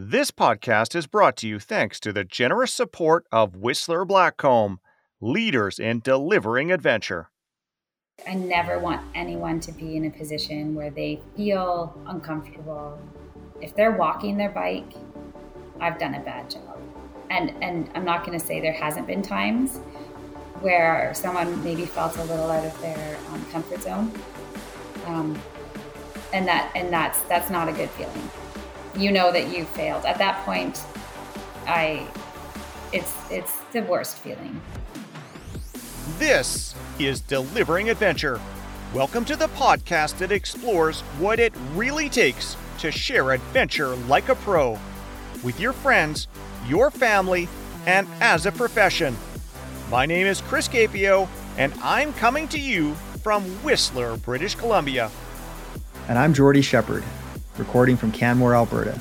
This podcast is brought to you thanks to the generous support of Whistler Blackcomb, leaders in delivering adventure. I never want anyone to be in a position where they feel uncomfortable. If they're walking their bike, I've done a bad job. And and I'm not going to say there hasn't been times where someone maybe felt a little out of their um, comfort zone. Um, and that and that's that's not a good feeling you know that you failed. At that point, I it's it's the worst feeling. This is Delivering Adventure. Welcome to the podcast that explores what it really takes to share adventure like a pro with your friends, your family, and as a profession. My name is Chris Capio, and I'm coming to you from Whistler, British Columbia. And I'm Jordy Shepard, recording from Canmore, Alberta.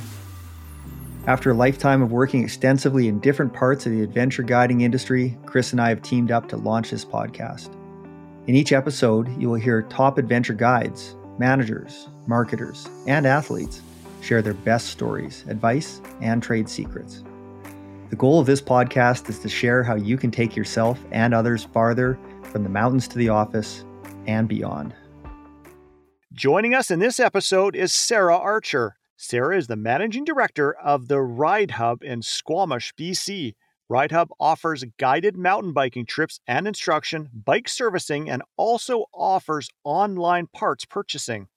After a lifetime of working extensively in different parts of the adventure guiding industry, Chris and I have teamed up to launch this podcast. In each episode, you will hear top adventure guides, managers, marketers, and athletes share their best stories, advice, and trade secrets. The goal of this podcast is to share how you can take yourself and others farther from the mountains to the office and beyond. Joining us in this episode is Sara Archer. Sara is the managing director of the RideHub in Squamish, BC. RideHub offers guided mountain biking trips and instruction, bike servicing, and also offers online parts purchasing.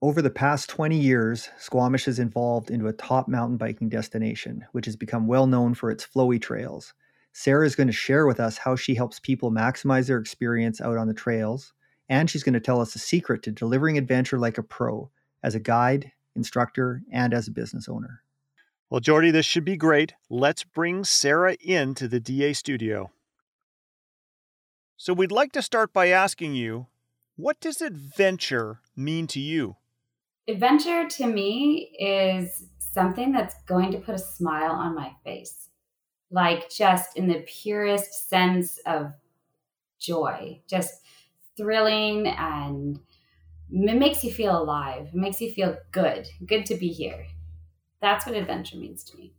Over the past 20 years, Squamish has evolved into a top mountain biking destination, which has become well known for its flowy trails. Sara is going to share with us how she helps people maximize their experience out on the trails and she's going to tell us a secret to delivering adventure like a pro as a guide, instructor, and as a business owner. Well, Jordy, this should be great. Let's bring Sara into the DA studio. So, we'd like to start by asking you what does adventure mean to you? Adventure to me is something that's going to put a smile on my face, like just in the purest sense of joy. Just thrilling and it makes you feel alive. It makes you feel good. Good to be here. That's what adventure means to me.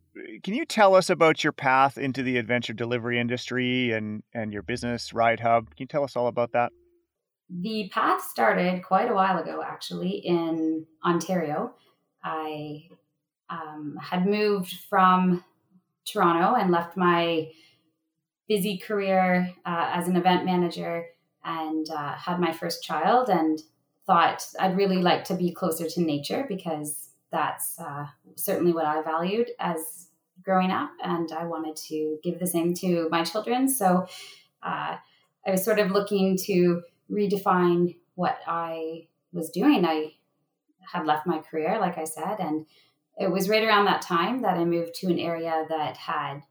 Can you tell us about your path into the adventure delivery industry and, and your business, RideHub? Can you tell us all about that? The path started quite a while ago, actually, in Ontario. I um, had moved from Toronto and left my busy career uh, as an event manager and uh, had my first child and thought I'd really like to be closer to nature because that's uh, certainly what I valued as growing up, and I wanted to give the same to my children. So uh, I was sort of looking to redefine what I was doing. I had left my career, like I said, and it was right around that time that I moved to an area that had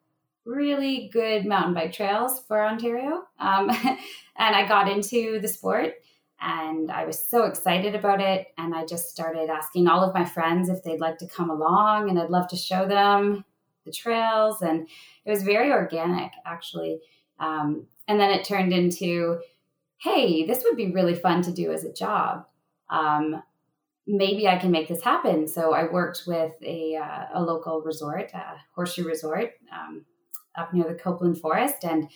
really good mountain bike trails for Ontario. Um, and I got into the sport and I was so excited about it. And I just started asking all of my friends if they'd like to come along and I'd love to show them the trails. And it was very organic, actually. Um, and then it turned into, hey, this would be really fun to do as a job. Um, maybe I can make this happen. So I worked with a, uh, a local resort, uh, Horseshoe Resort, um, up near the Copeland Forest, and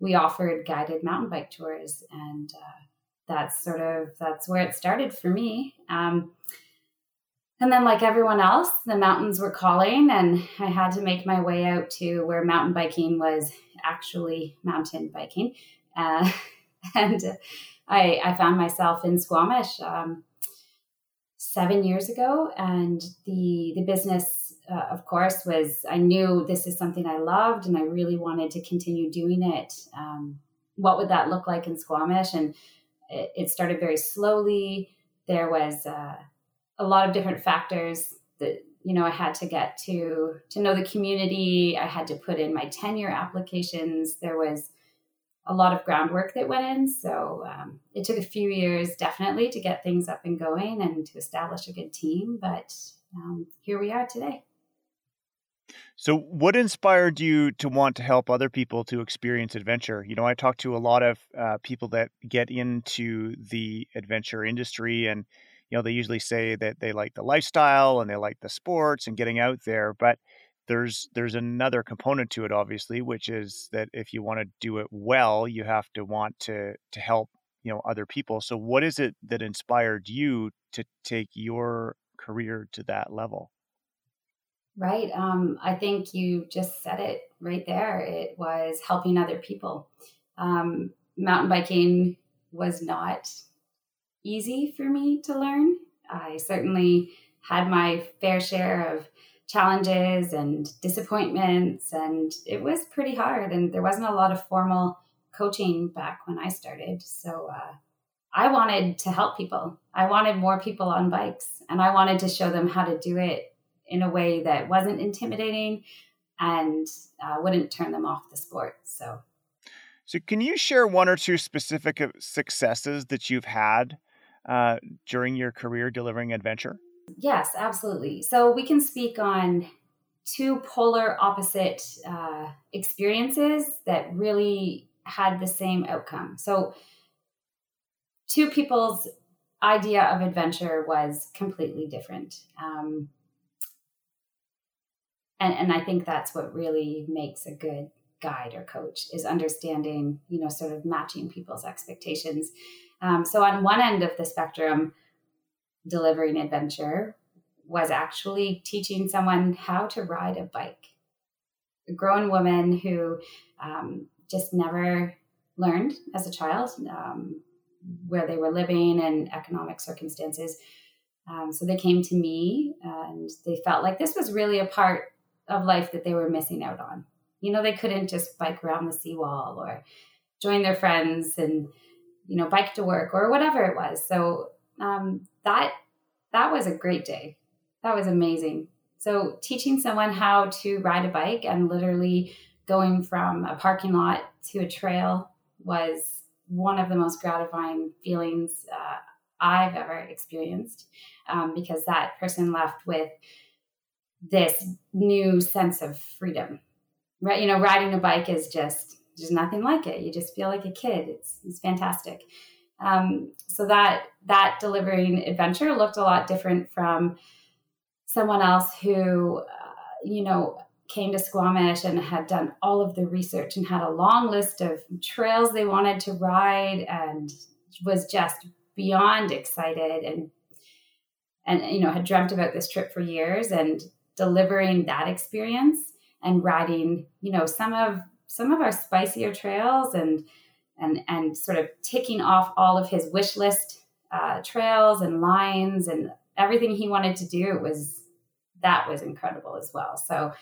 we offered guided mountain bike tours, and uh, that's sort of that's where it started for me. Um, and then, like everyone else, the mountains were calling, and I had to make my way out to where mountain biking was actually mountain biking. Uh, and I, I, found myself in Squamish um, seven years ago, and the the business uh, of course, was I knew this is something I loved and I really wanted to continue doing it. Um, what would that look like in Squamish? And it, it started very slowly. There was uh, a lot of different factors that you know I had to get to to know the community. I had to put in my tenure applications. There was a lot of groundwork that went in. So um, it took a few years definitely to get things up and going and to establish a good team. But um, here we are today. So, what inspired you to want to help other people to experience adventure? You know, I talk to a lot of uh, people that get into the adventure industry, and you know, they usually say that they like the lifestyle and they like the sports and getting out there, but there's there's another component to it obviously which is that if you want to do it well you have to want to to help you know other people so what is it that inspired you to take your career to that level right um, i think you just said it right there it was helping other people. Um, mountain biking was not easy for me to learn. I certainly had my fair share of challenges and disappointments and it was pretty hard and there wasn't a lot of formal coaching back when i started so uh, i wanted to help people. I wanted more people on bikes and i wanted to show them how to do it in a way that wasn't intimidating and uh, wouldn't turn them off the sport so so can you share one or two specific uh, successes that you've had uh, during your career delivering adventure Yes, absolutely. So we can speak on two polar opposite uh, experiences that really had the same outcome. So, two people's idea of adventure was completely different. Um, and, and I think that's what really makes a good guide or coach is understanding, you know, sort of matching people's expectations. Um, so, on one end of the spectrum, delivering adventure was actually teaching someone how to ride a bike. A grown woman who um, just never learned as a child um, where they were living and economic circumstances. Um, so they came to me and they felt like this was really a part of life that they were missing out on. You know, they couldn't just bike around the seawall or join their friends and, you know, bike to work or whatever it was. So um, that that was a great day. That was amazing. So teaching someone how to ride a bike and literally going from a parking lot to a trail was one of the most gratifying feelings uh, I've ever experienced um, because that person left with this new sense of freedom. Right, you know, riding a bike is just there's nothing like it. You just feel like a kid. It's it's fantastic. Um, so that that delivering adventure looked a lot different from someone else who, uh, you know, came to Squamish and had done all of the research and had a long list of trails they wanted to ride and was just beyond excited and and you know had dreamt about this trip for years and delivering that experience and riding you know some of some of our spicier trails and and and sort of ticking off all of his wish list uh, trails and lines and everything he wanted to do was that was incredible as well. So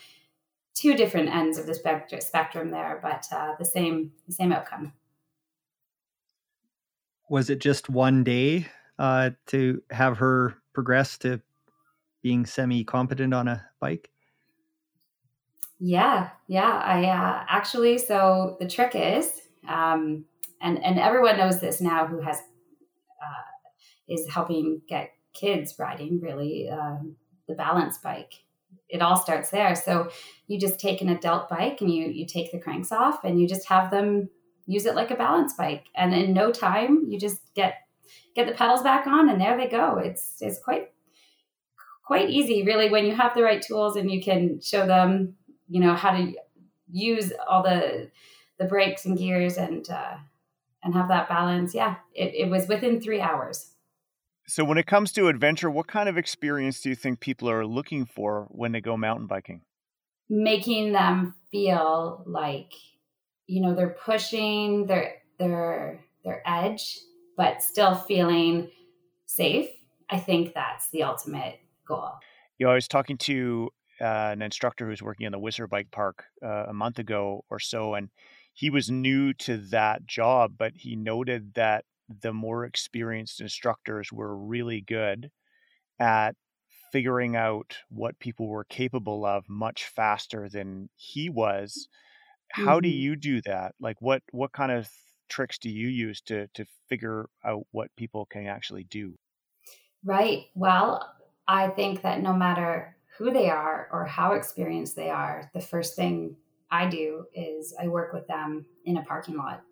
two different ends of the spectrum, spectrum there, but uh, the same the same outcome. Was it just one day uh, to have her progress to being semi competent on a bike? Yeah, yeah. I uh, actually, so the trick is um, and and everyone knows this now who has uh, is helping get kids riding really um, the balance bike it all starts there so you just take an adult bike and you you take the cranks off and you just have them use it like a balance bike and in no time you just get get the pedals back on and there they go it's it's quite quite easy really when you have the right tools and you can show them you know how to use all the the brakes and gears and uh, and have that balance. Yeah, it, it was within three hours. So, when it comes to adventure, what kind of experience do you think people are looking for when they go mountain biking? Making them feel like, you know, they're pushing their their their edge, but still feeling safe. I think that's the ultimate You know, I was talking to uh, an instructor who's working in the Whistler Bike Park uh, a month ago or so, and he was new to that job, but he noted that the more experienced instructors were really good at figuring out what people were capable of much faster than he was. Mm-hmm. How do mm-hmm. you do that? Like what what kind of tricks do you use to to figure out what people can actually do? Right. Well, I think that no matter who they are or how experienced they are, the first thing I do is I work with them in a parking lot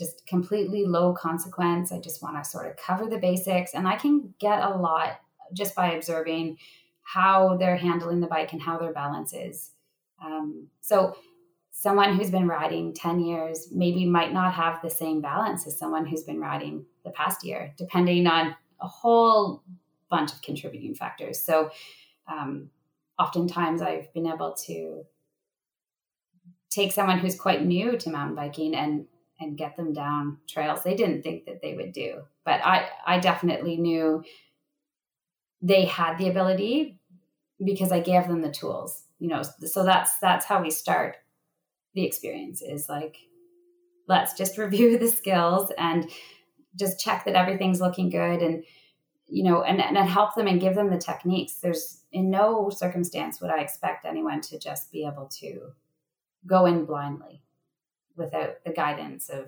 just completely low consequence. I just want to sort of cover the basics. And I can get a lot just by observing how they're handling the bike and how their balance is. Um, so, someone who's been riding 10 years maybe might not have the same balance as someone who's been riding the past year, depending on a whole bunch of contributing factors. So, um, oftentimes I've been able to take someone who's quite new to mountain biking and and get them down trails they didn't think that they would do but i i definitely knew they had the ability because i gave them the tools you know so that's that's how we start the experience is like let's just review the skills and just check that everything's looking good and you know and, and help them and give them the techniques there's in no circumstance would i expect anyone to just be able to go in blindly without the guidance of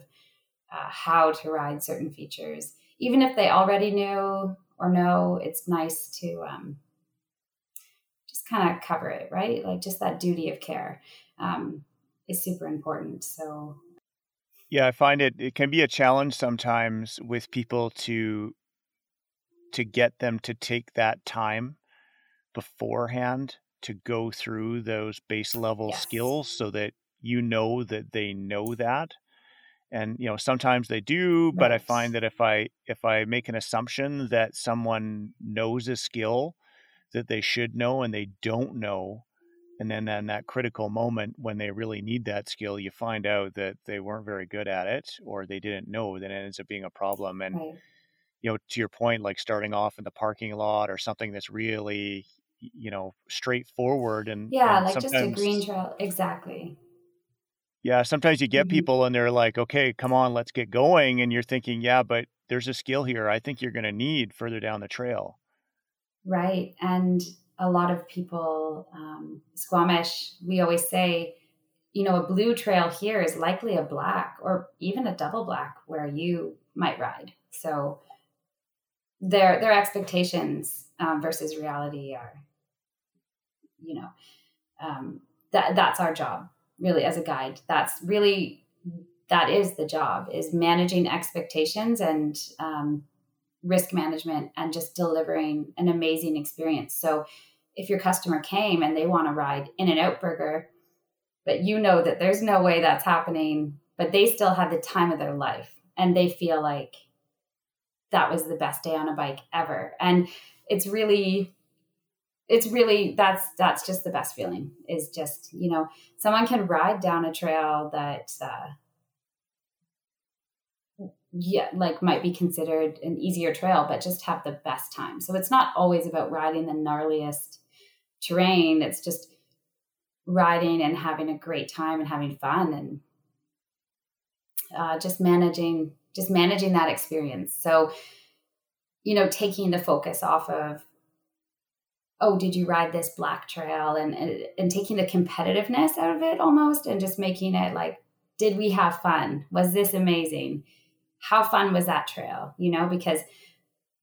uh, how to ride certain features. Even if they already knew or know, it's nice to um, just kind of cover it, right? Like just that duty of care um, is super important. So, yeah, I find it it can be a challenge sometimes with people to to get them to take that time beforehand to go through those base level yes. skills so that you know that they know that and you know sometimes they do but i find that if i if i make an assumption that someone knows a skill that they should know and they don't know and then in that critical moment when they really need that skill you find out that they weren't very good at it or they didn't know then it ends up being a problem and right. You know to your point like starting off in the parking lot or something that's really you know straightforward and yeah and like just a green trail exactly yeah sometimes you get mm-hmm. people and they're like okay come on let's get going and you're thinking yeah but there's a skill here i think you're going to need further down the trail right and a lot of people um, squamish we always say you know a blue trail here is likely a black or even a double black where you might ride so their their expectations um, versus reality are you know um, that that's our job really as a guide. That's really that is the job is managing expectations and um, risk management and just delivering an amazing experience. So if your customer came and they want to ride in and out burger but you know that there's no way that's happening but they still had the time of their life and they feel like that was the best day on a bike ever. And it's really it's really that's that's just the best feeling is just you know someone can ride down a trail that uh, yeah like might be considered an easier trail but just have the best time. So it's not always about riding the gnarliest terrain. It's just riding and having a great time and having fun and uh, just managing just managing that experience so you know taking the focus off of oh, did you ride this black trail? And, and, and taking the competitiveness out of it almost and just making it like, did we have fun? Was this amazing? How fun was that trail? You know, because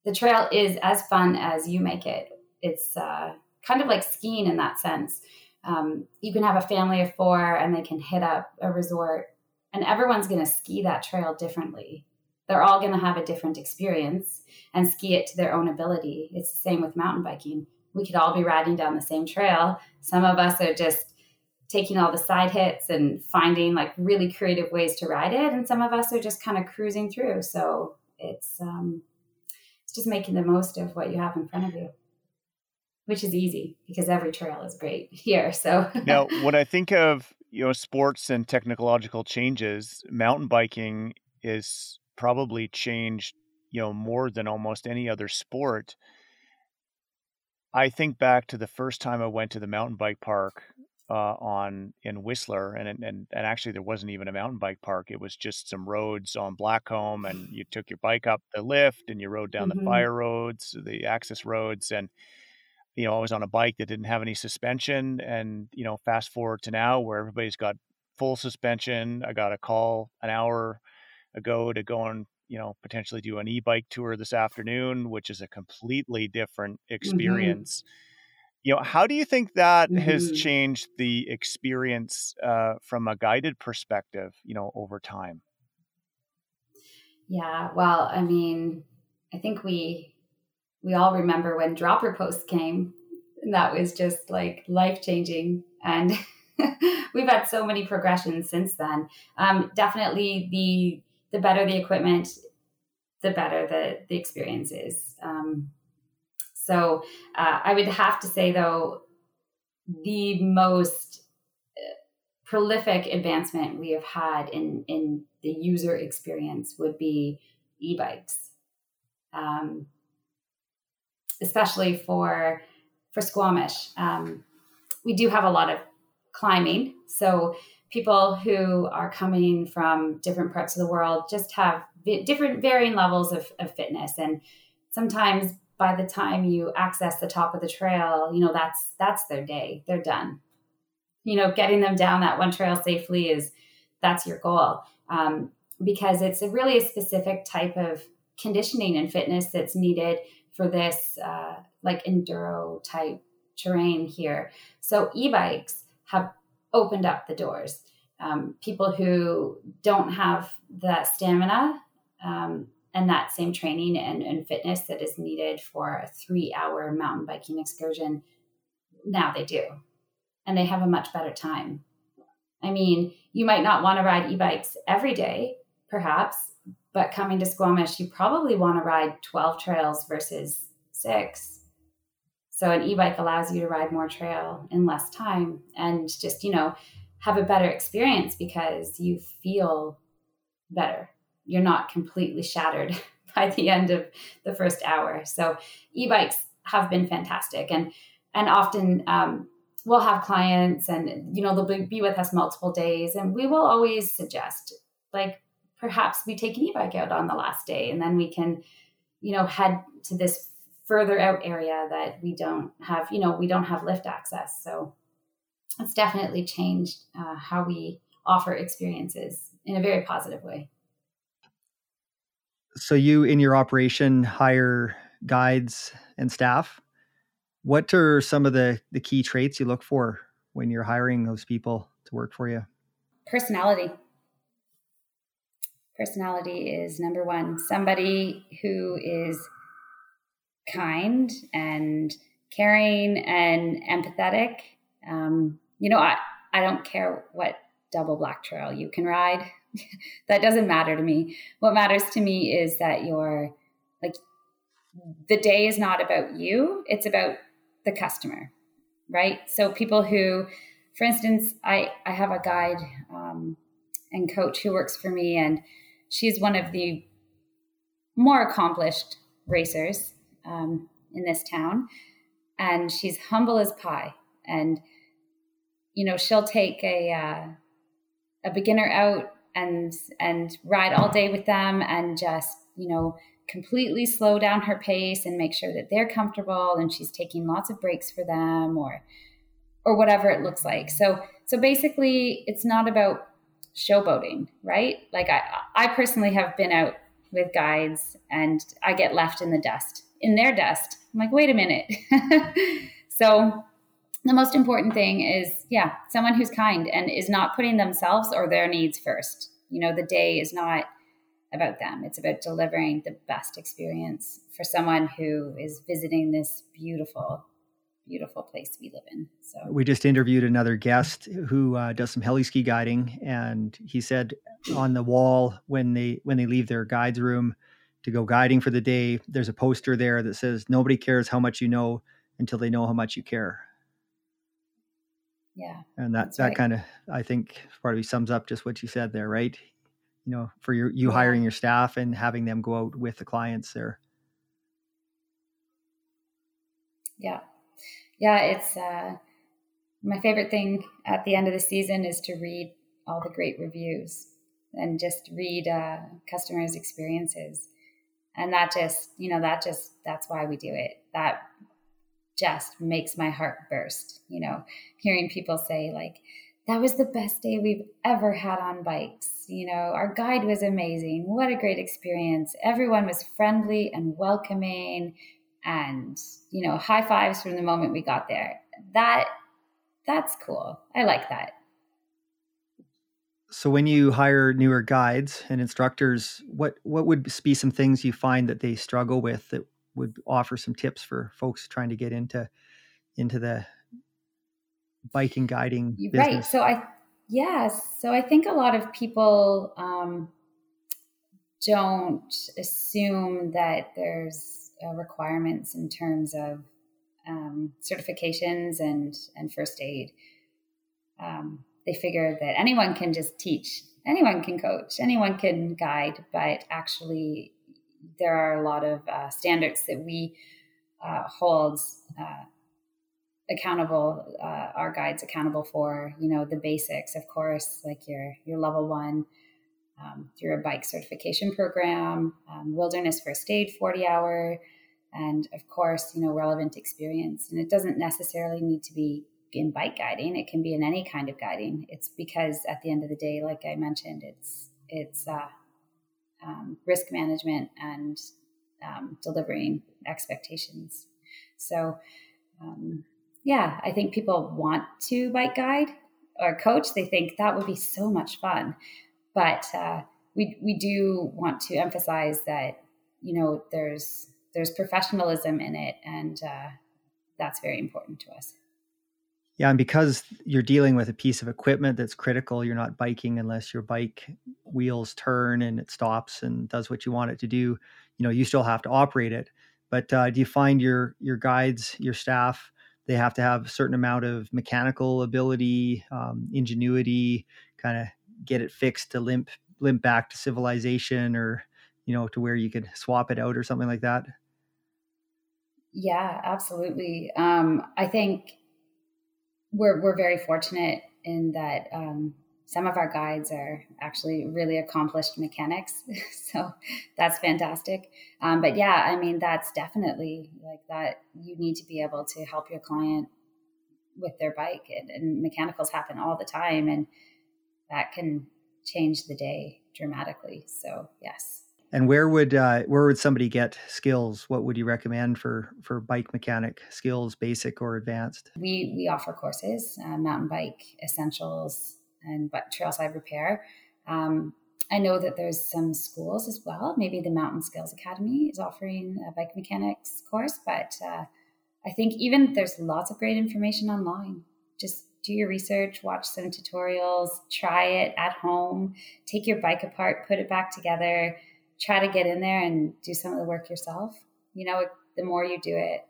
the trail is as fun as you make it. It's uh, kind of like skiing in that sense. Um, you can have a family of four and they can hit up a resort, and everyone's going to ski that trail differently. They're all going to have a different experience and ski it to their own ability. It's the same with mountain biking we could all be riding down the same trail. Some of us are just taking all the side hits and finding like really creative ways to ride it, and some of us are just kind of cruising through. So it's um, it's just making the most of what you have in front of you, which is easy because every trail is great here. So now, when I think of you know sports and technological changes, mountain biking is probably changed you know more than almost any other sport I think back to the first time I went to the mountain bike park uh, on in Whistler, and, and and actually there wasn't even a mountain bike park. It was just some roads on Blackcomb, and you took your bike up the lift, and you rode down mm-hmm. the fire roads, the access roads, and you know I was on a bike that didn't have any suspension. And you know, fast forward to now, where everybody's got full suspension. I got a call an hour ago to go on you know potentially do an e-bike tour this afternoon which is a completely different mm-hmm. experience mm-hmm. you know how do you think that mm-hmm. has changed the experience uh, from a guided perspective you know over time Yeah, well, I mean, I think we we all remember when dropper posts came. And that was just like life changing, and we've had so many progressions since then. Um, definitely, the the better the equipment, the better the the experience is. Um, so uh, I would have to say though, the most uh, prolific advancement we have had in in the user experience would be e-bikes um, especially for for Squamish. Um, we do have a lot of climbing, so people who are coming from different parts of the world just have different varying levels of, of fitness, and sometimes by the time you access the top of the trail, you know that's that's their day. They're done. You know, getting them down that one trail safely is that's your goal um, because it's a really a specific type of conditioning and fitness that's needed for this uh, like enduro type terrain here. So e-bikes have opened up the doors. Um, people who don't have that stamina um, and that same training and, and, fitness that is needed for a three hour mountain biking excursion, now they do. And they have a much better time. I mean, you might not want to ride e bikes every day, perhaps, but coming to Squamish, you probably want to ride 12 trails versus six. So an e-bike allows you to ride more trail in less time and just, you know, have a better experience because you feel better. You're not completely shattered by the end of the first hour. So e-bikes have been fantastic and and often um, we'll have clients and you know they'll be with us multiple days and we will always suggest like perhaps we take an e-bike out on the last day and then we can you know head to this further out area that we don't have you know we don't have lift access. So it's definitely changed uh, how we offer experiences in a very positive way. So you in your operation hire guides and staff. What are some of the the key traits you look for when you're hiring those people to work for you? Personality personality is number one. Somebody who is kind and caring and empathetic. Um, you know, I, I don't care what double black trail you can ride. that doesn't matter to me. What matters to me is that you're like, the day is not about you, it's about the customer, right? So people who, for instance, I, I have a guide um, and coach who works for me and she's one of the more accomplished racers um, in this town, and she's humble as pie. And you know, she'll take a uh, a beginner out and and ride all day with them, and just you know completely slow down her pace and make sure that they're comfortable and she's taking lots of breaks for them or or whatever it looks like so so basically it's not about showboating, right? Like I, I personally have been out with guides and I get left in the dust, in their dust. I'm like, wait a minute. so the most important thing is, yeah, someone who's kind and is not putting themselves or their needs first. You know, the day is not about them. It's about delivering the best experience for someone who is visiting this beautiful beautiful place we live in. So we just interviewed another guest who uh, does some heli ski guiding, and he said on the wall when they when they leave their guides room to go guiding for the day, there's a poster there that says nobody cares how much you know until they know how much you care. Yeah, and that that right. kind of I think probably sums up just what you said there, right? You know, for your you yeah. hiring your staff and having them go out with the clients there. Yeah, yeah, it's uh, my favorite thing at the end of the season is to read all the great reviews and just read uh, customers' experiences. And that just, you know, that just, that's why we do it. That just makes my heart burst, you know, hearing people say, like, that was the best day we've ever had on bikes. You know, our guide was amazing. What a great experience. Everyone was friendly and welcoming and you know high fives from the moment we got there that that's cool i like that So when you hire newer guides and instructors, what what would be some things you find that they struggle with that would offer some tips for folks trying to get into into the biking guiding business? Right. So I yes. So I think a lot of people um, don't assume that there's uh, requirements in terms of um, certifications and and first aid. Um, they figure that anyone can just teach, anyone can coach, anyone can guide, but actually, there are a lot of uh, standards that we uh, hold uh, accountable, uh, our guides accountable for. You know, the basics, of course, like your your level one. Um, through a bike certification program, um, wilderness first aid 40 hour, and of course, you know, relevant experience. And it doesn't necessarily need to be in bike guiding. It can be in any kind of guiding. It's because at the end of the day like i mentioned it's it's uh, um, risk management and um, delivering expectations. So um, yeah i think people want to bike guide or coach. They think that would be so much fun but uh, we, we do want to emphasize that you know there's there's professionalism in it and uh, that's very important to us yeah, and because you're dealing with a piece of equipment that's critical, you're not biking unless your bike wheels turn and it stops and does what you want it to do. You know, you still have to operate it. But uh, do you find your your guides, your staff, they have to have a certain amount of mechanical ability, um, ingenuity, kind of get it fixed to limp limp back to civilization, or you know, to where you could swap it out or something like that? Yeah, absolutely. Um, I think we're we're very fortunate in that um, some of our guides are actually really accomplished mechanics, so that's fantastic. Um, but yeah, I mean that's definitely like that. You need to be able to help your client with their bike, and, and mechanicals happen all the time, and that can change the day dramatically. So yes. And where would uh, where would somebody get skills? What would you recommend for for bike mechanic skills, basic or advanced? We we offer courses, uh, mountain bike essentials and but trailside repair. Um, I know that there's some schools as well. Maybe the Mountain Skills Academy is offering a bike mechanics course, but uh, I think even there's lots of great information online. Just do your research, watch some tutorials, try it at home, take your bike apart, put it back together try to get in there and do some of the work yourself. You know, the more you do it,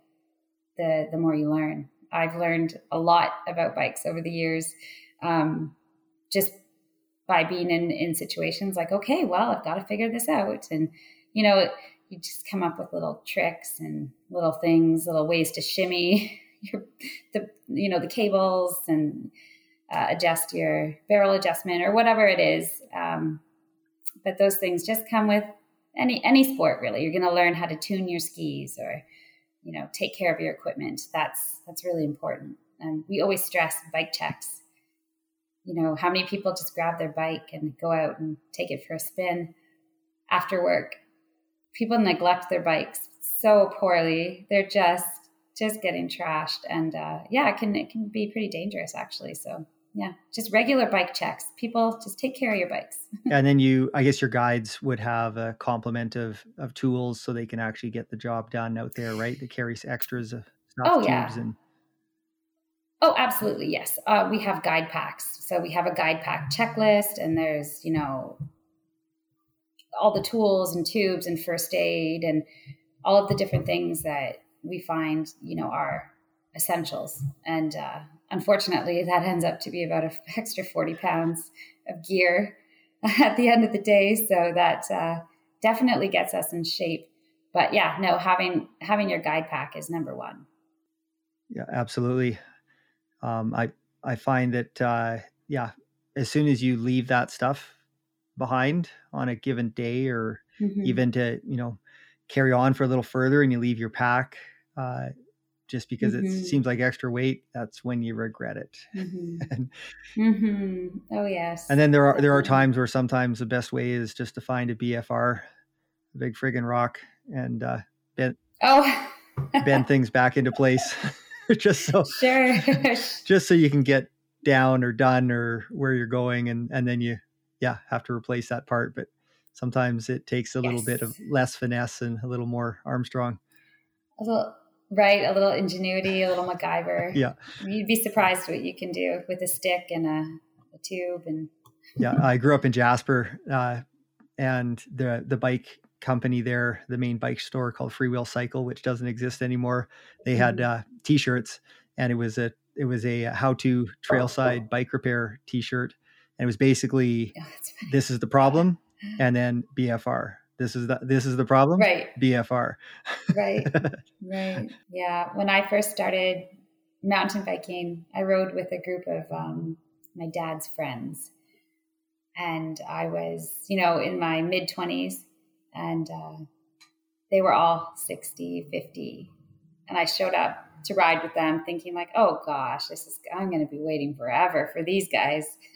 the the more you learn. I've learned a lot about bikes over the years, um, just by being in in situations like, okay, well, I've got to figure this out, and you know, you just come up with little tricks and little things, little ways to shimmy your the you know the cables and uh, adjust your barrel adjustment or whatever it is. Um, but those things just come with any any sport really. You're going to learn how to tune your skis or you know take care of your equipment. That's that's really important. And we always stress bike checks. You know how many people just grab their bike and go out and take it for a spin after work? People neglect their bikes so poorly. They're just just getting trashed and uh, yeah it can it can be pretty dangerous actually. So yeah just regular bike checks. People just take care of your bikes. And then you i guess your guides would have a complement of of tools so they can actually get the job done out there right? That carries extras of oh yeah. and... oh absolutely yes. Uh, we have guide packs. So we have a guide pack checklist and there's you know all the tools and tubes and first aid and all of the different things that we find you know our essentials and uh, unfortunately, that ends up to be about an extra 40 pounds of gear at the end of the day. So that uh, definitely gets us in shape. But yeah, no, having having your guide pack is number one. Yeah, absolutely. Um, I I find that uh, yeah, as soon as you leave that stuff behind on a given day, or mm-hmm. even to you know carry on for a little further, and you leave your pack, uh, just because mm-hmm. it seems like extra weight, that's when you regret it. Mm-hmm. and, mm-hmm. Oh yes. And then there are there are times where sometimes the best way is just to find a BFR, a big friggin' rock, and uh, bend oh bend things back into place, just so sure, just so you can get down or done or where you're going, and and then you yeah have to replace that part but sometimes it takes a little bit of less finesse and a little more armstrong. A little right a little ingenuity a little macgyver. Yeah. You'd be surprised what you can do with a stick and a, a tube and yeah i grew up in jasper uh, and the the bike company there, the main bike store called Freewheel Cycle, which doesn't exist anymore. They had mm-hmm. uh, T-shirts, and it was a it was a how-to trailside bike repair T-shirt, and it was basically oh, this is the problem, and then BFR. This is the this is the problem. Right. BFR. right. Right. Yeah. When I first started mountain biking, I rode with a group of um, my dad's friends, and I was, you know, in my mid twenties and uh, they were all 60 50 and i showed up to ride with them thinking like oh gosh this is i'm going to be waiting forever for these guys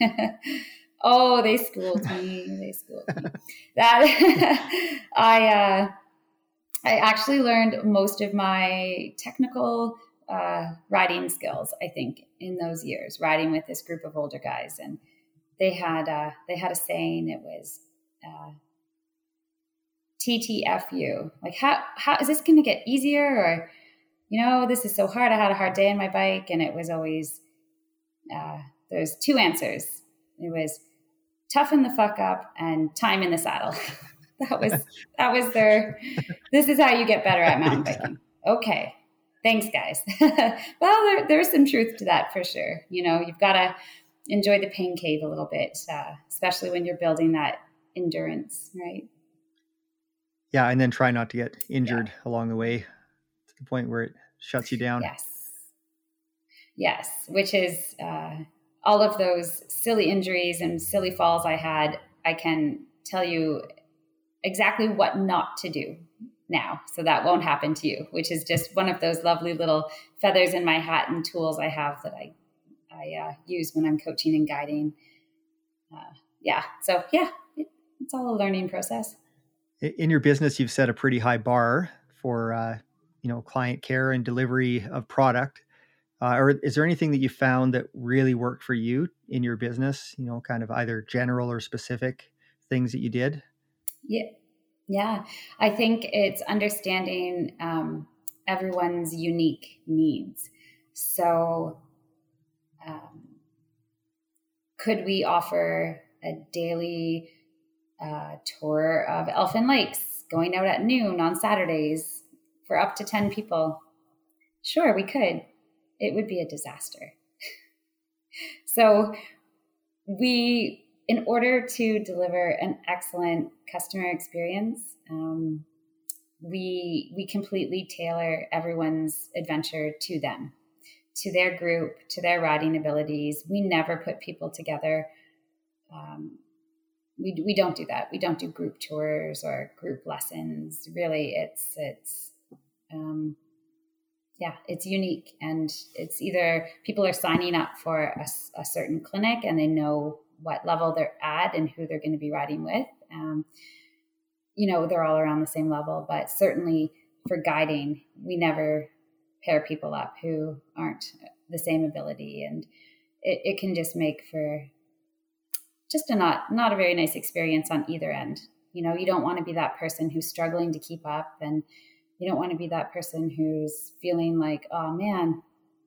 oh they schooled me they schooled me that i uh, i actually learned most of my technical uh, riding skills i think in those years riding with this group of older guys and they had uh, they had a saying it was uh, TTFU. Like, how, how is this going to get easier? Or, you know, this is so hard. I had a hard day on my bike. And it was always, uh, there's two answers. It was toughen the fuck up and time in the saddle. that was, that was their, this is how you get better at mountain biking. Okay. Thanks, guys. well, there, there's some truth to that for sure. You know, you've got to enjoy the pain cave a little bit, uh, especially when you're building that endurance, right? yeah and then try not to get injured yeah. along the way to the point where it shuts you down yes yes which is uh, all of those silly injuries and silly falls i had i can tell you exactly what not to do now. So that won't happen to you which is just one of those lovely little feathers in my hat and tools i have that i i uh, use when i'm coaching and guiding. Uh, yeah. So yeah it, it's all a learning process. In your business, you've set a pretty high bar for uh, you know client care and delivery of product. Uh, or is there anything that you found that really worked for you in your business? You know, kind of either general or specific things that you did. Yeah, yeah. I think it's understanding um, everyone's unique needs. So, um, could we offer a daily uh, tour of Elfin Lakes, going out at noon on Saturdays for up to 10 people. Sure, we could. It would be a disaster. so, we, in order to deliver an excellent customer experience, um, we we completely tailor everyone's adventure to them, to their group, to their riding abilities. We never put people together um, we we don't do that. We don't do group tours or group lessons. Really, it's it's um, yeah, it's unique, and it's either people are signing up for a, a, certain clinic and they know what level they're at and who they're going to be riding with. Um, you know, they're all around the same level, but certainly for guiding, we never pair people up who aren't the same ability, and it, it can just make for just a not not a very nice experience on either end. You know, you don't want to be that person who's struggling to keep up and you don't want to be that person who's feeling like, oh man,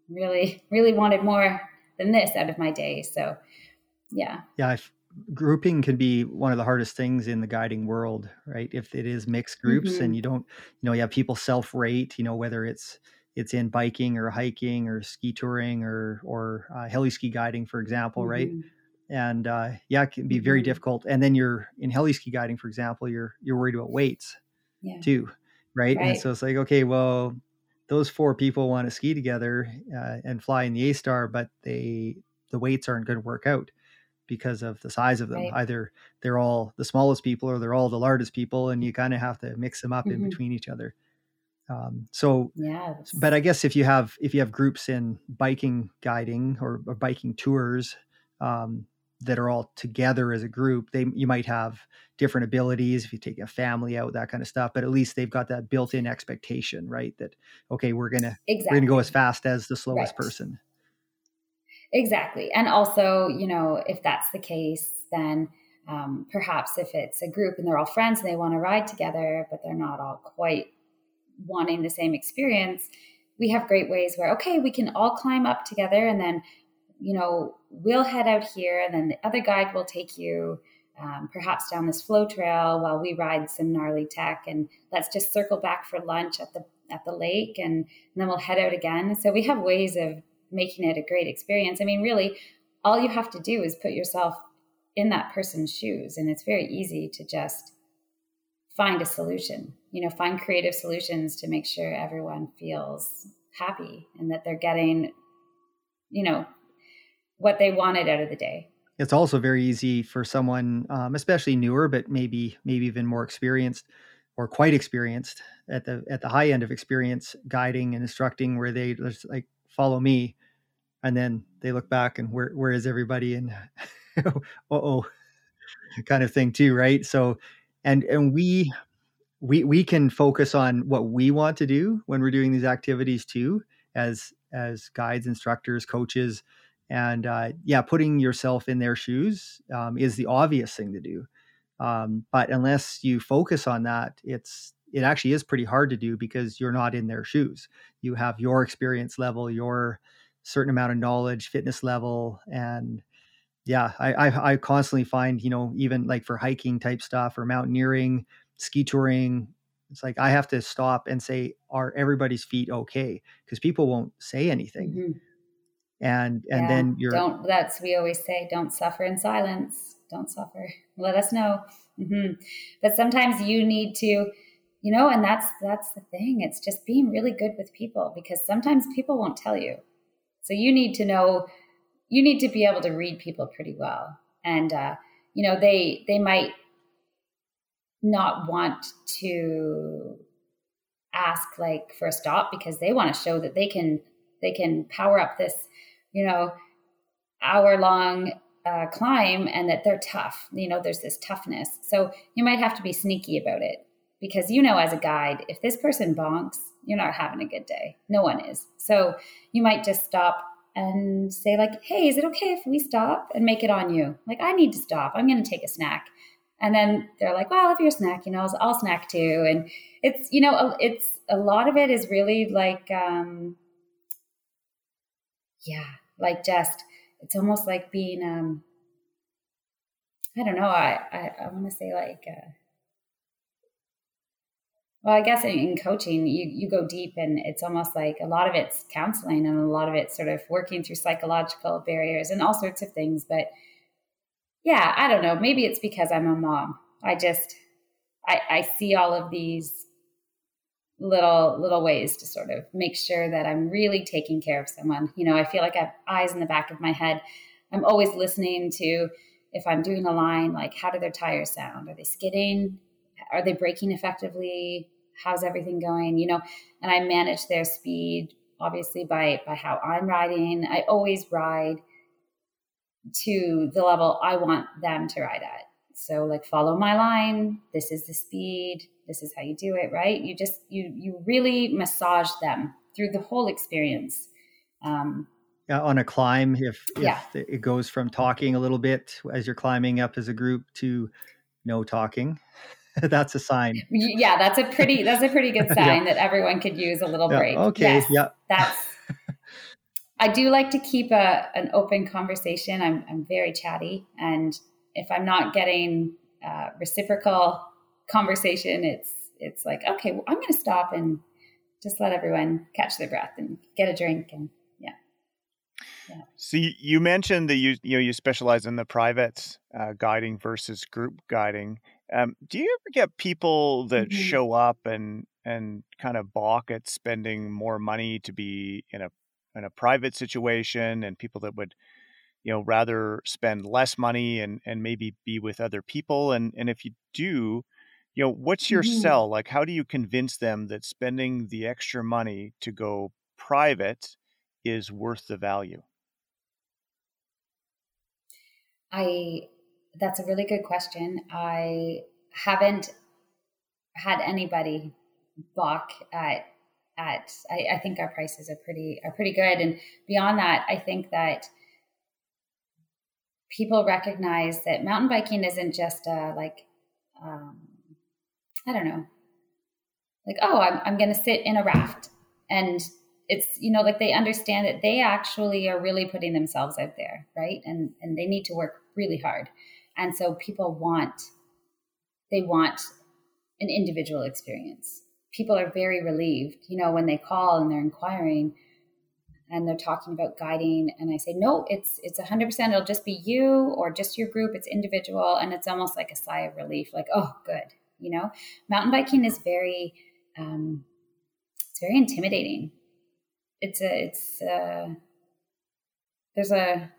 really, really wanted more than this out of my day. So, yeah. Yeah. If grouping can be one of the hardest things in the guiding world, right? If it is mixed groups mm-hmm. and you don't, you know, you have people self rate, you know, whether it's, it's in biking or hiking or ski touring or, or uh, heli ski guiding, for example, mm-hmm. right? and uh, yeah, it can be very mm-hmm. difficult. And then you're in heli ski guiding, for example, you're you're worried about weights yeah. too, right? right? And so it's like, okay, well, those four people want to ski together uh, and fly in the A Star, but they the weights aren't going to work out because of the size of them. Right. Either they're all the smallest people or they're all the largest people, and you kind of have to mix them up mm-hmm. in between each other. Um, so, yeah, but I guess if you have if you have groups in biking guiding or, or biking tours, um, that are all together as a group they you might have different abilities if you take a family out that kind of stuff but at least they've got that built-in expectation right that okay we're gonna exactly. we're gonna go as fast as the slowest right. person exactly and also you know if that's the case then um, perhaps if it's a group and they're all friends and they want to ride together, but they're not all quite wanting the same experience, we have great ways where, okay, we can all climb up together and then, you know, we'll head out here and then the other guide will take you um, perhaps down this flow trail while we ride some gnarly tech and let's just circle back for lunch at the at the lake and, and then we'll head out again. So we have ways of making it a great experience. I mean, really, all you have to do is put yourself in that person's shoes. And it's very easy to just find a solution, you know, find creative solutions to make sure everyone feels happy and that they're getting, you know, what they wanted out of the day. It's also very easy for someone, um, especially newer, but maybe maybe even more experienced or quite experienced at the at the high end of experience guiding and instructing, where they just like follow me, and then they look back and where where is everybody and oh kind of thing too right so and and we we we can focus on what we want to do when we're doing these activities too as as guides instructors coaches and uh, yeah putting yourself in their shoes um, is the obvious thing to do um, but unless you focus on that it's it actually is pretty hard to do because you're not in their shoes you have your experience level your certain amount of knowledge fitness level and yeah, I, I, I constantly find you know even like for hiking type stuff or mountaineering, ski touring, it's like I have to stop and say, are everybody's feet okay? Because people won't say anything, mm-hmm. And and yeah, then you're don't. That's we always say, don't suffer in silence. Don't suffer. Let us know. Mm-hmm. But sometimes you need to, you know, and that's that's the thing. It's just being really good with people because sometimes people won't tell you. So you need to know you need to be able to read people pretty well and uh, you know they they might not want to ask like for a stop because they want to show that they can they can power up this you know hour long uh, climb and that they're tough you know there's this toughness so you might have to be sneaky about it because you know as a guide if this person bonks you're not having a good day no one is so you might just stop and say like, "Hey, is it okay if we stop and make it on you?" Like, I need to stop. I'm going to take a snack. And then they're like, "Well, if you're snack, you know, I'll, I'll snack too." And it's you know, it's a lot of it is really like, um, yeah, like just it's almost like being, um, I don't know, I I, I want to say like. Uh, well, I guess in, coaching, you, you go deep and it's almost like a lot of it's counseling and a lot of it's sort of working through psychological barriers and all sorts of things. But yeah, I don't know. Maybe it's because I'm a mom. I just, I, I see all of these little little ways to sort of make sure that I'm really taking care of someone. You know, I feel like I have eyes in the back of my head. I'm always listening to if I'm doing a line, like how do their tires sound? Are they skidding? Are they braking effectively? how's everything going you know and i manage their speed obviously by by how i'm riding i always ride to the level i want them to ride at so like follow my line this is the speed this is how you do it right you just you you really massage them through the whole experience um, yeah, on a climb if, if yeah. it goes from talking a little bit as you're climbing up as a group to no talking that's a sign. Yeah, that's a pretty that's a pretty good sign yeah. that everyone could use a little yeah. break. Okay. Yes, yeah. That's I do like to keep a an open conversation. I'm I'm very chatty and if I'm not getting uh, reciprocal conversation, it's it's like, okay, well, I'm going to stop and just let everyone catch their breath and get a drink and yeah. Yeah. So you mentioned that you you know you specialize in the private uh, guiding versus group guiding. Um, do you ever get people that mm-hmm. show up and and kind of balk at spending more money to be in a in a private situation, and people that would you know rather spend less money and and maybe be with other people? And and if you do, you know, what's your mm-hmm. sell? Like, how do you convince them that spending the extra money to go private is worth the value? I that's a really good question. I haven't had anybody balk at at I, I, think our prices are pretty are pretty good. And beyond that, I think that people recognize that mountain biking isn't just a like um, I don't know, like oh I'm I'm going to sit in a raft. And it's you know like they understand that they actually are really putting themselves out there right? And and they need to work really hard. And so people want they want an individual experience. People are very relieved you know when they call and they're inquiring and they're talking about guiding. And i say no it's it's 100% it'll just be you or just your group. It's individual. And it's almost like a sigh of relief like oh good you know? Mountain biking is very um, it's very intimidating. It's a it's a, there's a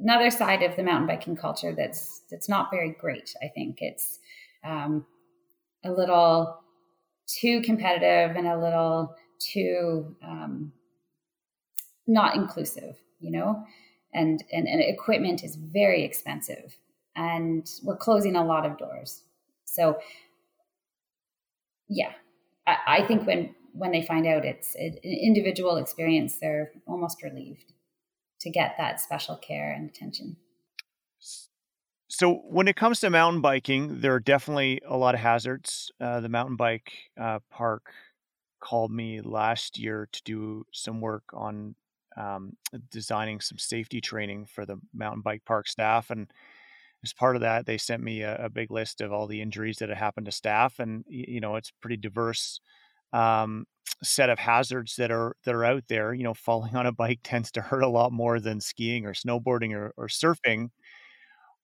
another side of the mountain biking culture that's that's not very great i think. It's um, a little too competitive and a little too um, not inclusive, you know, and, and, and equipment is very expensive. And we're closing a lot of doors. So yeah, I, I think when, when they find out it's an individual experience, they're almost relieved to get that special care and attention. So, when it comes to mountain biking, there are definitely a lot of hazards. Uh, the mountain bike uh, park called me last year to do some work on um, designing some safety training for the mountain bike park staff. And as part of that, they sent me a, a big list of all the injuries that had happened to staff. And, you know, it's pretty diverse um, set of hazards that are that are out there. You know, falling on a bike tends to hurt a lot more than skiing or snowboarding or, or surfing.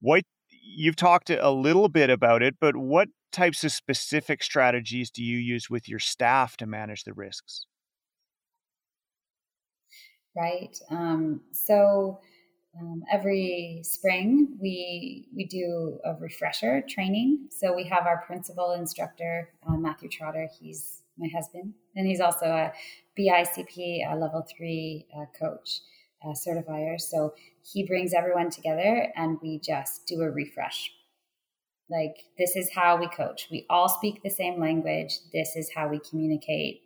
What you've talked a little bit about it, but what types of specific strategies do you use with your staff to manage the risks? right? Um, so um, every spring we we do a refresher training. So we have our principal instructor uh, Matthew Trotter. He's my husband, and he's also a BICP a level three uh, coach uh, certifier. So he brings everyone together, and we just do a refresh. Like this is how we coach. We all speak the same language. This is how we communicate.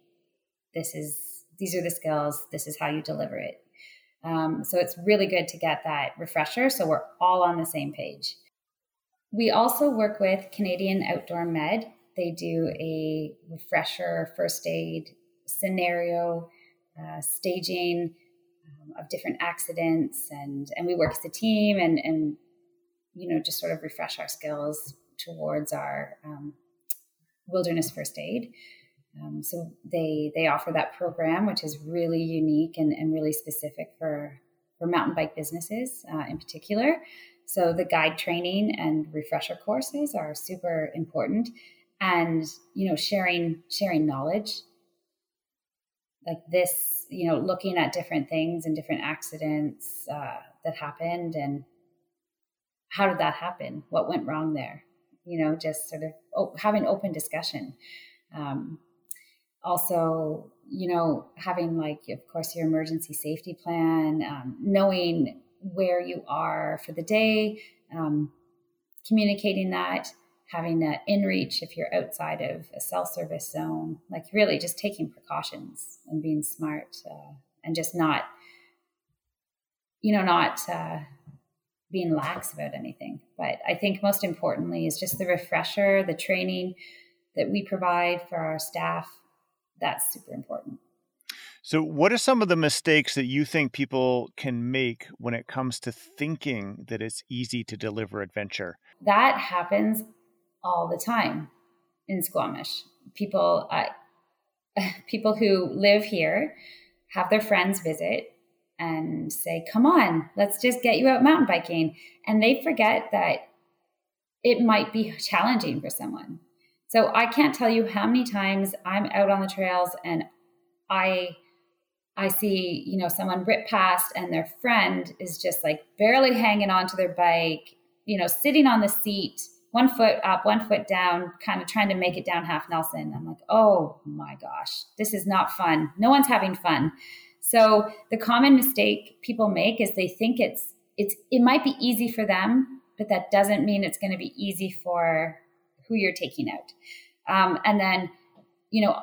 This is these are the skills, this is how you deliver it. Um, so it's really good to get that refresher so we're all on the same page. We also work with Canadian Outdoor Med. They do a refresher first aid scenario uh, staging um, of different accidents, and and we work as a team and and you know just sort of refresh our skills towards our um, wilderness first aid. Um, so they they offer that program, which is really unique and, and really specific for for mountain bike businesses uh, in particular. So the guide training and refresher courses are super important, and you know sharing sharing knowledge like this, you know, looking at different things and different accidents uh, that happened and how did that happen? What went wrong there? You know, just sort of having open discussion. Um, also you know having like of course your emergency safety plan um, knowing where you are for the day um, communicating that having an inReach if you're outside of a cell service zone like really just taking precautions and being smart uh, and just not you know not uh, being lax about anything. But i think most importantly is just the refresher the training that we provide for our staff that's super important. So, what are some of the mistakes that you think people can make when it comes to thinking that it's easy to deliver adventure? That happens all the time in Squamish. People, uh, people who live here have their friends visit and say, "Come on, let's just get you out mountain biking," and they forget that it might be challenging for someone. So I can't tell you how many times I'm out on the trails and I I see, you know, someone rip past and their friend is just like barely hanging onto their bike, you know, sitting on the seat, one foot up, one foot down, kind of trying to make it down half Nelson. I'm like, oh my gosh, this is not fun. No one's having fun. So the common mistake people make is they think it's it's it might be easy for them, but that doesn't mean it's going to be easy for who you're taking out. Um, and then, you know,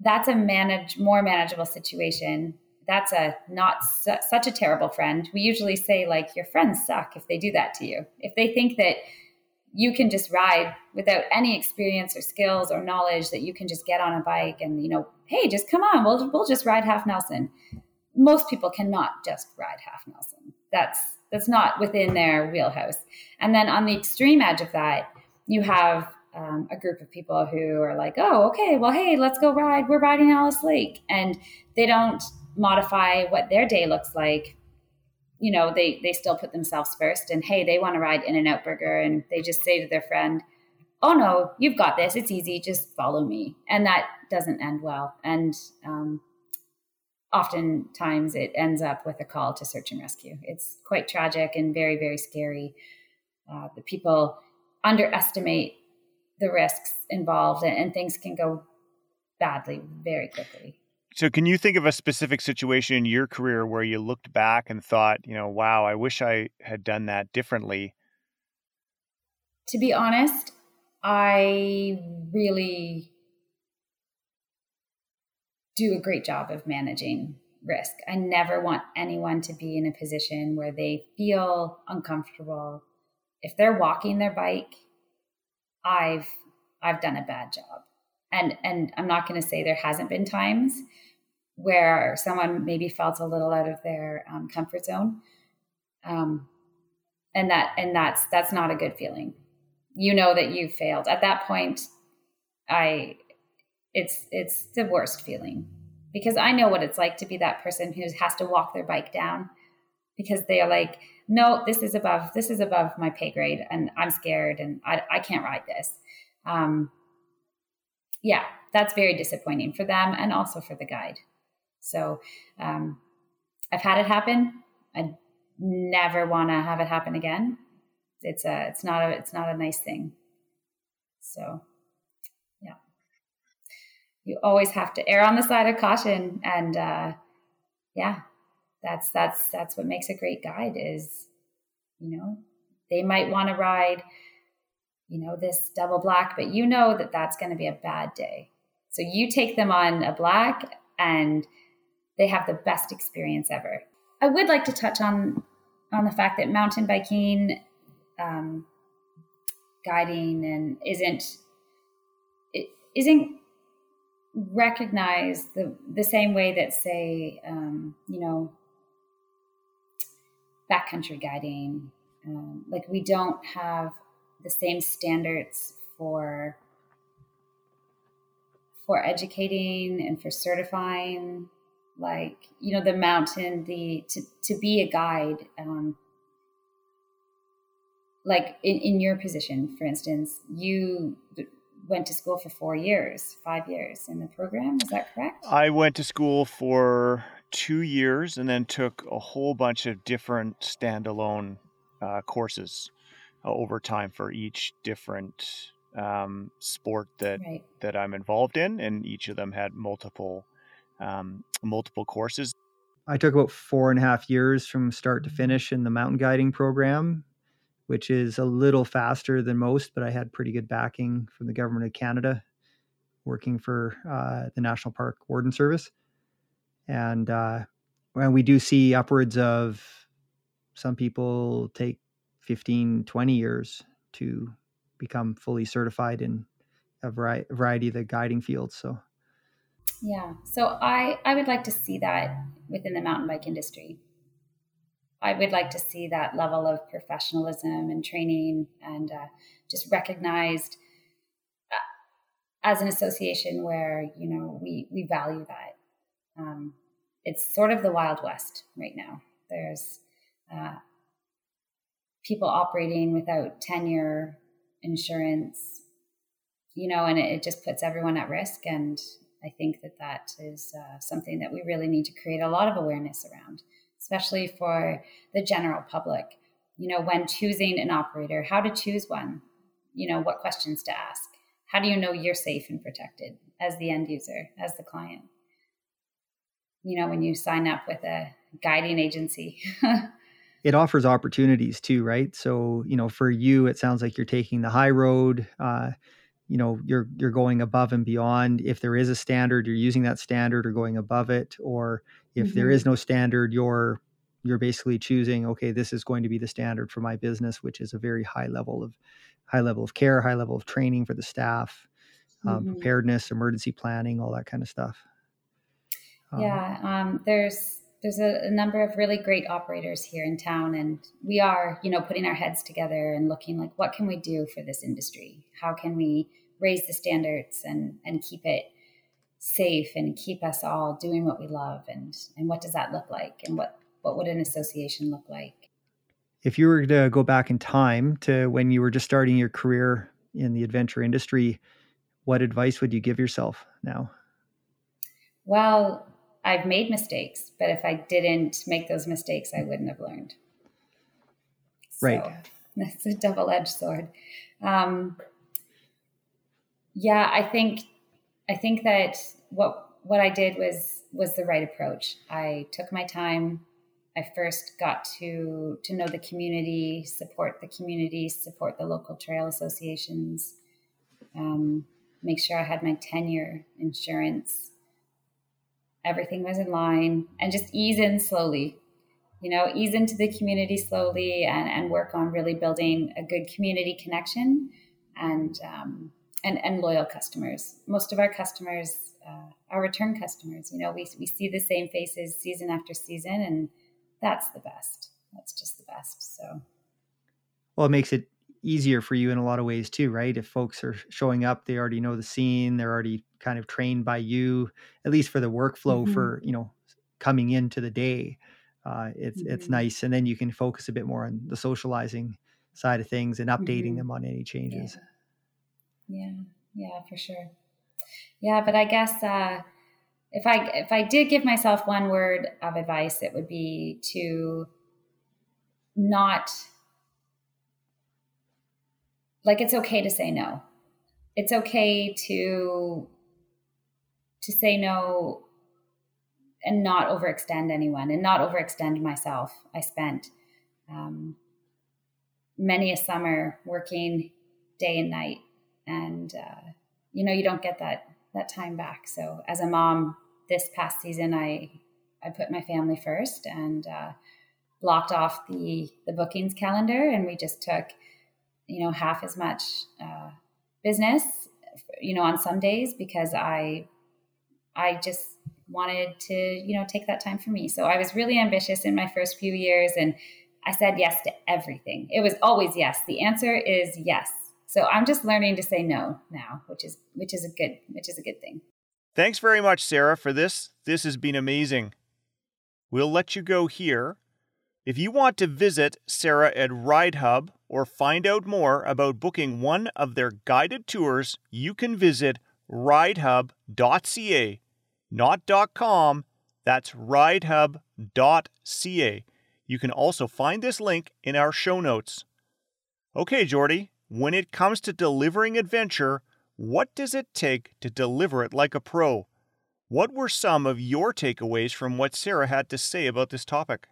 that's a manage more manageable situation that's a not su- such a terrible friend. We usually say like your friends suck if they do that to you. If they think that you can just ride without any experience or skills or knowledge that you can just get on a bike and you know, hey, just come on, we'll we'll just ride half Nelson. Most people cannot just ride half Nelson. That's that's not within their wheelhouse. And then on the extreme edge of that, you have um, a group of people who are like, oh, okay, well, hey, let's go ride. We're riding Alice Lake. And they don't modify what their day looks like. You know, they, they still put themselves first. And hey, they want to ride In N Out Burger. And they just say to their friend, oh, no, you've got this. It's easy. Just follow me. And that doesn't end well. And um, oftentimes it ends up with a call to search and rescue. It's quite tragic and very, very scary. Uh, the people underestimate the risks involved and, and things can go badly very quickly. So, can you think of a specific situation in your career where you looked back and thought, you know, wow, I wish I had done that differently? To be honest, I really do a great job of managing risk. I never want anyone to be in a position where they feel uncomfortable. If they're walking their bike, I've I've done a bad job. And and I'm not going to say there hasn't been times where someone maybe felt a little out of their um, comfort zone. Um, and that and that's that's not a good feeling. You know that you failed. At that point, I it's it's the worst feeling because I know what it's like to be that person who has to walk their bike down because they are like, no, this is above this is above my pay grade, and I'm scared, and I, I can't ride this. Um, yeah, that's very disappointing for them and also for the guide. So um, I've had it happen. I never want to have it happen again. It's a it's not a it's not a nice thing. So yeah, you always have to err on the side of caution and uh, yeah that's that's that's what makes a great guide is you know they might want to ride you know this double black but you know that that's going to be a bad day. So you take them on a black and they have the best experience ever. I would like to touch on on the fact that mountain biking um, guiding and isn't it isn't recognize the the same way that say um, you know backcountry guiding um, like we don't have the same standards for for educating and for certifying like you know the mountain the to, to be a guide um, like in, in your position for instance you went to school for four years, five years in the program. Is that correct? I went to school for two years and then took a whole bunch of different standalone uh, courses uh, over time for each different um, sport that right. that I'm involved in, and each of them had multiple um, multiple courses. I took about four and a half years from start to finish in the mountain guiding program which is a little faster than most, but I had pretty good backing from the government of Canada working for uh, the National Park Warden Service. And uh, when we do see upwards of some people take 15, 20 years to become fully certified in a variety of the guiding fields. So, yeah. So I, I would like to see that within the mountain bike industry. I would like to see that level of professionalism and training and uh, just recognized uh, as an association where you know we we value that. Um, it's sort of the wild west right now. There's uh, people operating without tenure, insurance, you know, and it, it, just puts everyone at risk. And I think that that is uh, something that we really need to create a lot of awareness around especially for the general public. You know, when choosing an operator, how to choose one, you know, what questions to ask. How do you know you're safe and protected as the end user, as the client? You know, when you sign up with a guiding agency. it offers opportunities too, right? So, you know, for you, it sounds like you're taking the high road. Uh, you know you're you're going above and beyond if there is a standard you're using that standard or going above it or if mm-hmm. there is no standard you're you're basically choosing okay this is going to be the standard for my business which is a very high level of high level of care high level of training for the staff um, mm-hmm. preparedness emergency planning all that kind of stuff um, yeah um, there's there's a, a, number of really great operators here in town and we are you know putting our heads together and looking like what can we do for this industry? How can we raise the standards and and keep it safe and keep us all doing what we love? And and what does that look like? And what what would an association look like? If you were to go back in time to when you were just starting your career in the adventure industry what advice would you give yourself now? Well I've made mistakes, but if I didn't make those mistakes, I wouldn't have learned. Right. So that's a double edged sword. Um, yeah, I think I think that what what I did was was the right approach. I took my time. I first got to to know the community, support the community, support the local trail associations, um, make sure I had my tenure insurance, everything was in line and just ease in slowly you know ease into the community slowly and, and work on really building a good community connection and um, and, and loyal customers. Most of our customers uh, are return customers you know we, we see the same faces season after season and that's the best. That's just the best. So. Well it makes it easier for you in a lot of ways too, right? If folks are showing up, they already know the scene, they're already kind of trained by you, at least for the workflow mm-hmm. for, you know, coming into the day. Uh, it's mm-hmm. it's nice, and then you can focus a bit more on the socializing side of things and updating mm-hmm. them on any changes. Yeah. yeah, yeah, for sure. Yeah, but I guess uh, if I if I did give myself one word of advice, it would be to not like it's okay to say no it's okay to to say no and not overextend anyone and not overextend myself. I spent um, many a summer working day and night and uh, you know you don't get that that time back. So as a mom this past season i i put my family first and uh, blocked off the the bookings calendar and we just took you know half as much uh, business you know on some days because i i just wanted to you know take that time for me. So i was really ambitious in my first few years and i said yes to everything. It was always yes. The answer is yes. So i'm just learning to say no now which is which is a good which is a good thing. Thanks very much Sara for this. This has been amazing. We'll let you go here. If you want to visit Sara at RideHub or find out more about booking one of their guided tours, you can visit ridehub.ca, not .com. That's ridehub.ca. You can also find this link in our show notes. Okay, Jordy, when it comes to delivering adventure, what does it take to deliver it like a pro? What were some of your takeaways from what Sara had to say about this topic?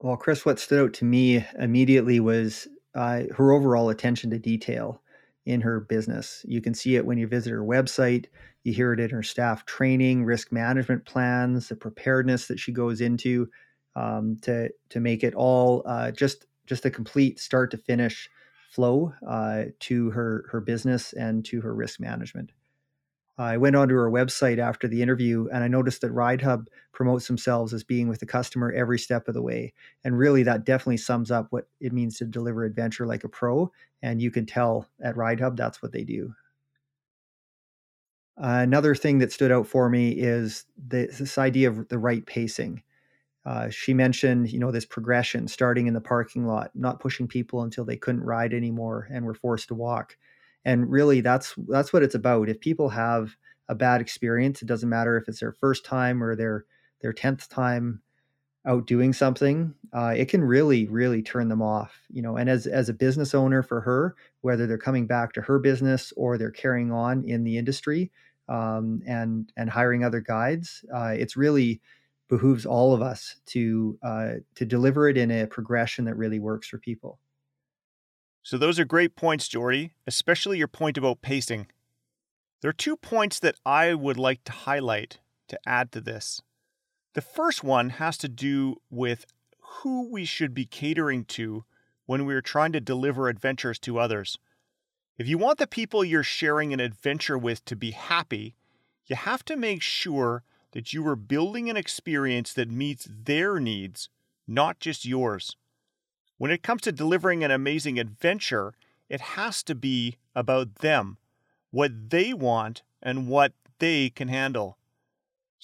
Well, Chris, what stood out to me immediately was uh, her overall attention to detail in her business. You can see it when you visit her website. You hear it in her staff training, risk management plans, the preparedness that she goes into um, to to make it all uh, just just a complete start to finish flow uh, to her her business and to her risk management. I went onto her website after the interview and I noticed that RideHub promotes themselves as being with the customer every step of the way. And really, that definitely sums up what it means to deliver adventure like a pro. And you can tell at RideHub that's what they do. Another thing that stood out for me is this idea of the right pacing. Uh, she mentioned, you know, this progression starting in the parking lot, not pushing people until they couldn't ride anymore and were forced to walk and really that's that's what it's about if people have a bad experience it doesn't matter if it's their first time or their their 10th time out doing something uh, it can really really turn them off you know and as as a business owner for her whether they're coming back to her business or they're carrying on in the industry um, and and hiring other guides uh, it's really behooves all of us to uh, to deliver it in a progression that really works for people so those are great points, Jordy, especially your point about pacing. There are two points that I would like to highlight to add to this. The first one has to do with who we should be catering to when we are trying to deliver adventures to others. If you want the people you're sharing an adventure with to be happy, you have to make sure that you are building an experience that meets their needs, not just yours. When it comes to delivering an amazing adventure, it has to be about them, what they want, and what they can handle.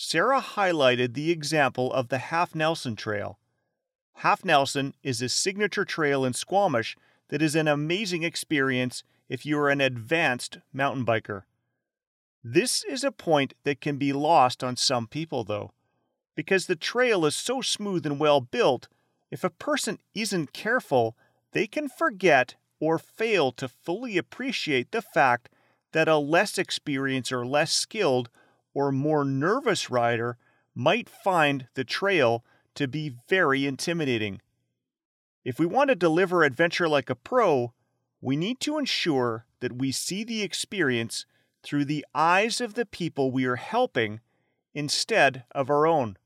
Sara highlighted the example of the Half Nelson Trail. Half Nelson is a signature trail in Squamish that is an amazing experience if you are an advanced mountain biker. This is a point that can be lost on some people, though, because the trail is so smooth and well built, if a person isn't careful, they can forget or fail to fully appreciate the fact that a less experienced or less skilled or more nervous rider might find the trail to be very intimidating. If we want to deliver adventure like a pro, we need to ensure that we see the experience through the eyes of the people we are helping instead of our own.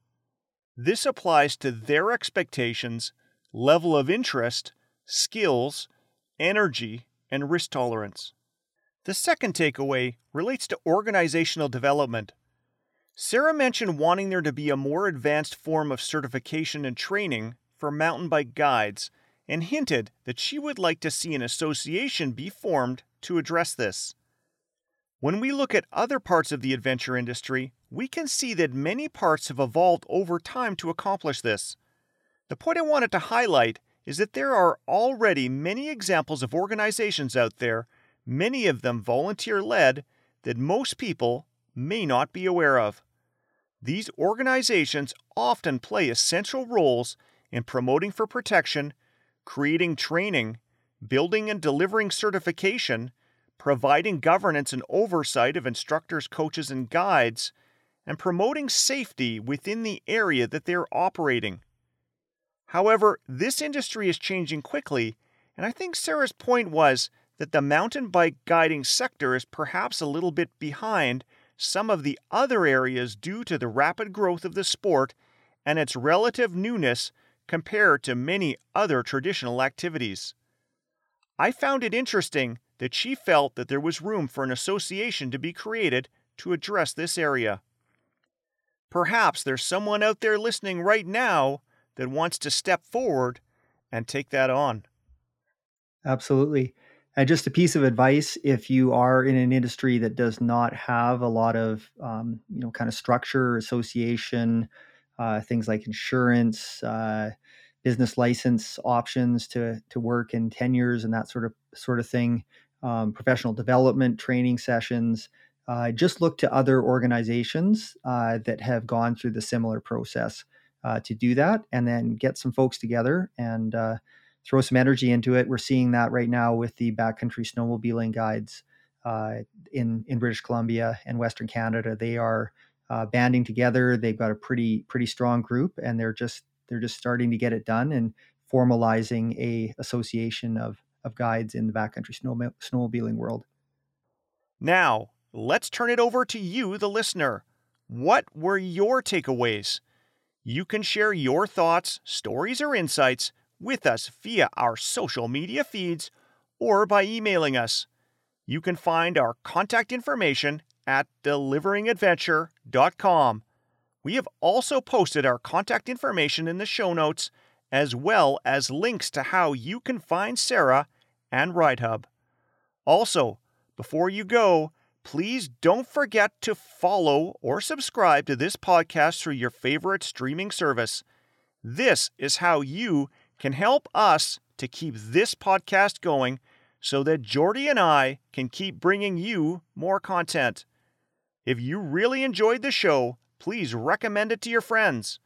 This applies to their expectations, level of interest, skills, energy, and risk tolerance. The second takeaway relates to organizational development. Sara mentioned wanting there to be a more advanced form of certification and training for mountain bike guides and hinted that she would like to see an association be formed to address this. When we look at other parts of the adventure industry, we can see that many parts have evolved over time to accomplish this. The point I wanted to highlight is that there are already many examples of organizations out there, many of them volunteer led, that most people may not be aware of. These organizations often play essential roles in promoting for protection creating training, building and delivering certification, providing governance and oversight of instructors, coaches, and guides, and promoting safety within the area that they're operating. However, this industry is changing quickly, and I think Sara's point was that the mountain bike guiding sector is perhaps a little bit behind some of the other areas due to the rapid growth of the sport and its relative newness compared to many other traditional activities. I found it interesting that she felt that there was room for an association to be created to address this area. Perhaps there's someone out there listening right now that wants to step forward and take that on. Absolutely. And just a piece of advice if you are in an industry that does not have a lot of, um, you know, kind of structure, association, uh, things like insurance, uh, business license options to to work in tenures and that sort of sort of thing, um, professional development training sessions. Uh, just look to other organizations uh, that have gone through the similar process uh, to do that, and then get some folks together and uh, throw some energy into it. We're seeing that right now with the backcountry snowmobiling guides in in British Columbia and Western Canada. They are uh, banding together. They've got a pretty pretty strong group, and they're just they're just starting to get it done and formalizing a association of of guides in the backcountry snow, snowmobiling world. Now let's turn it over to you, the listener. What were your takeaways? You can share your thoughts, stories, or insights with us via our social media feeds or by emailing us. You can find our contact information at deliveringadventure.com. We have also posted our contact information in the show notes, as well as links to how you can find Sara and RideHub. Also, before you go, please don't forget to follow or subscribe to this podcast through your favorite streaming service. This is how you can help us to keep this podcast going so that Jordy and I can keep bringing you more content. If you really enjoyed the show, please recommend it to your friends.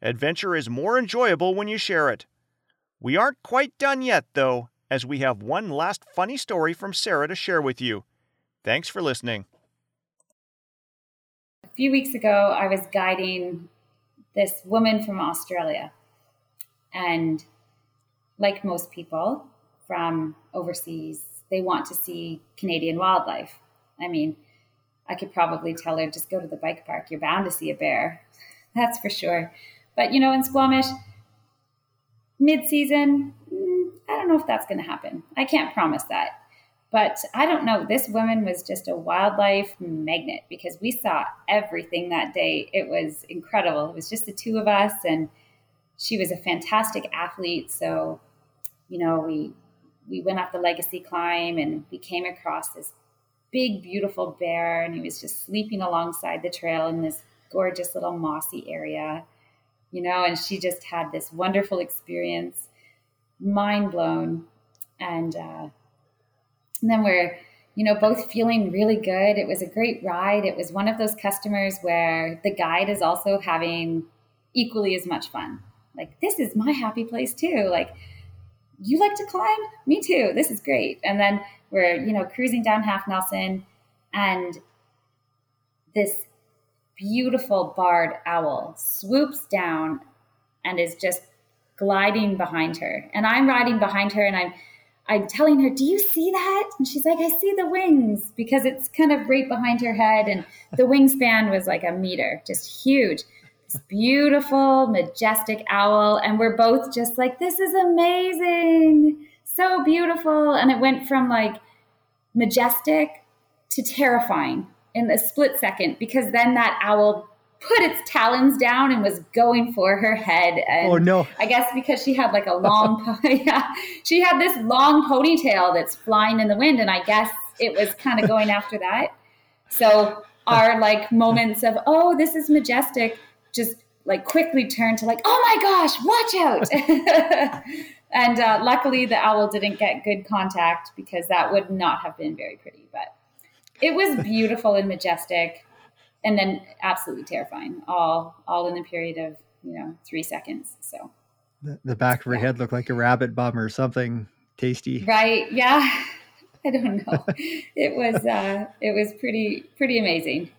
Adventure is more enjoyable when you share it. We aren't quite done yet, though, as we have one last funny story from Sara to share with you. Thanks for listening. A few weeks ago, I was guiding this woman from Australia. And like most people from overseas, they want to see Canadian wildlife. I mean, I could probably tell her, just go to the bike park. You're bound to see a bear. That's for sure. But, you know, in Squamish, mid season, mm, I don't know if that's going to happen. I can't promise that. But I don't know. This woman was just a wildlife magnet because we saw everything that day. It was incredible. It was just the two of us, and she was a fantastic athlete. So, you know, we we went up the legacy climb and we came across this big, beautiful bear, and he was just sleeping alongside the trail in this gorgeous little mossy area, you know, and she just had this wonderful experience, mind blown. And, uh, and then we're, you know, both feeling really good. It was a great ride. It was one of those customers where the guide is also having equally as much fun. Like, this is my happy place too. Like, you like to climb? Me too. This is great. And then we're, you know, cruising down Half Nelson and this beautiful barred owl swoops down and is just gliding behind her. And I'm riding behind her and I'm I'm telling her, "Do you see that?" And she's like, "I see the wings because it's kind of right behind her head and the wingspan was like a meter, just huge." Beautiful, majestic owl and we're both just like, "This is amazing." So beautiful and it went from like majestic to terrifying in a split second because then that owl put its talons down and was going for her head. And oh no! I guess because she had like a long, yeah, she had this long ponytail that's flying in the wind, and I guess it was kind of going after that. So our like moments of oh, this is majestic, just like quickly turned to like oh my gosh, watch out. and uh, luckily, the owl didn't get good contact because that would not have been very pretty, but it was beautiful and majestic and then absolutely terrifying all all in the period of you know three seconds so. The, the back of her yeah. head looked like a rabbit bum or something tasty. Right yeah. I don't know. It was uh it was pretty pretty amazing